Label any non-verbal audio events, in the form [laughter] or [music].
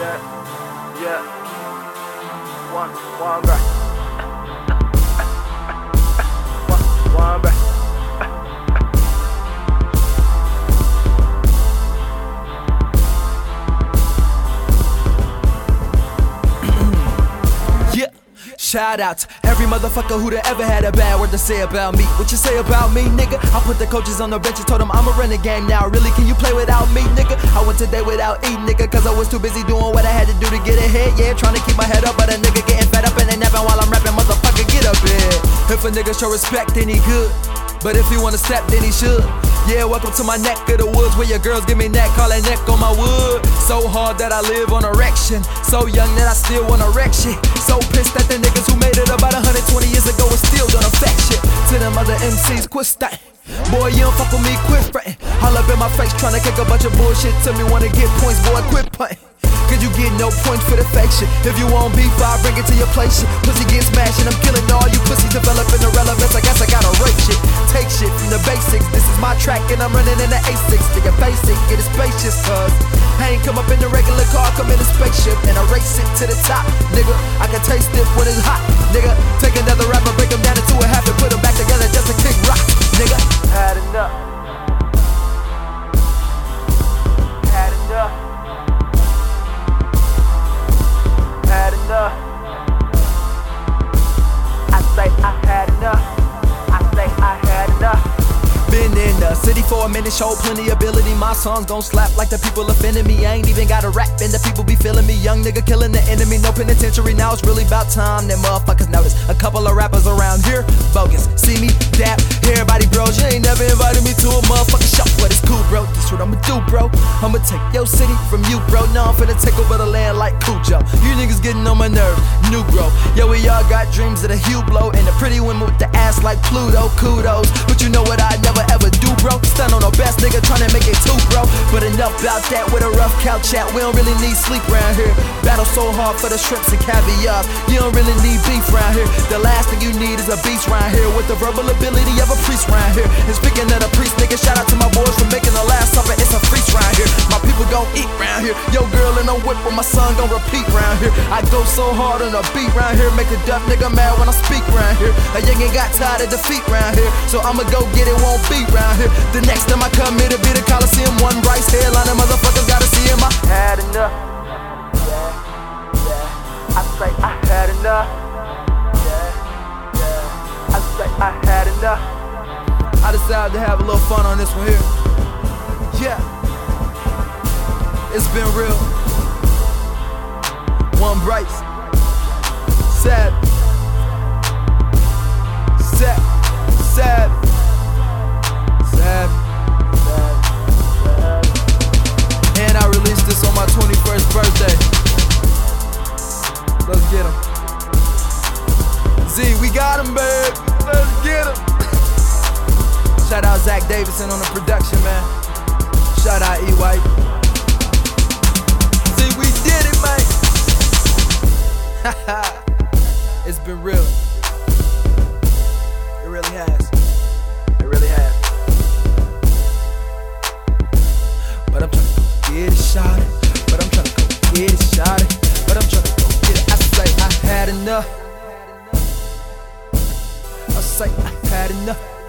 Yeah, yeah. One, one, right. Shout out to every motherfucker who'da ever had a bad word to say about me. What you say about me, nigga? I put the coaches on the bench and told them I'ma run the game now. Really, can you play without me, nigga? I went today without eating, nigga, cause I was too busy doing what I had to do to get ahead. Yeah, trying to keep my head up, but a nigga getting fed up and they while I'm rapping. Motherfucker, get up here. If a nigga show respect, then he good. But if he wanna step, then he should. Yeah, welcome to my neck of the woods where your girls give me neck, call that neck on my wood. So hard that I live on erection. So young that I still wanna wreck shit. So pissed at the niggas who made it about 120 years ago and still don't affect shit. To them other MCs, quit stunting. Boy, you don't fuck with me, quit frontin'. All up in my face tryna kick a bunch of bullshit. Tell me wanna get points, boy, quit punting. Cause you get no points for the shit. If you want beef, I bring it to your place shit. Pussy get smashed and I'm killing all you pussies developing irrelevance. I guess I gotta rape shit. Take shit from the basics. This is my track and I'm running in the A6. Nigga basic, get it spacious cuz I ain't come up in the regular car, come in a spaceship and I race it to the top. Nigga, I can taste it when it's hot. Nigga, Been in the city for a minute, show plenty ability. My songs gon' slap like the people offending me. I ain't even got a rap, and the people be feeling me. Young nigga killing the enemy, no penitentiary. Now it's really about time that motherfuckers notice. A couple of rappers around here, bogus. See me, dap, everybody bros. You ain't never invited me to a motherfucking show, but it's cool, bro. This what I'ma do, bro. I'ma take your city from you, bro. Now I'm finna take over the land like Cujo. Getting on my nerves, new bro. Yo, we all got dreams of the hue blow and a pretty woman with the ass like Pluto. Kudos, but you know what I never ever do, bro. Stand on the best nigga trying to make it too, bro. But enough about that with a rough couch chat. We don't really need sleep around here. Battle so hard for the shrimps and caviar. You don't really need beef around here. The last thing you need is a beast around here with the verbal ability of a priest around here. And speaking of the priest, nigga, shout out to my boys for making the last my son gon' repeat round here. I go so hard on the beat round here, make a deaf nigga mad when I speak round here. A young ain't got tired of defeat round here, so I'ma go get it, won't beat round here. The next time I come here to be the Coliseum, one rice headline, the motherfuckers gotta see him. I Had enough. Yeah, yeah. I say I had enough. Yeah, yeah. I say I had enough. I decided to have a little fun on this one here. Yeah, it's been real. One Bryce, sad, sad, sad, sad. And I released this on my 21st birthday. Let's get him. Z, we got him, babe. Let's get him. Shout out Zach Davidson on the production, man. Shout out E White. [laughs] it's been real. It really has. It really has. But I'm trying to go get it, shot. But I'm trying to go get it, shot. But I'm trying to go get it. I say I had enough. I say I had enough.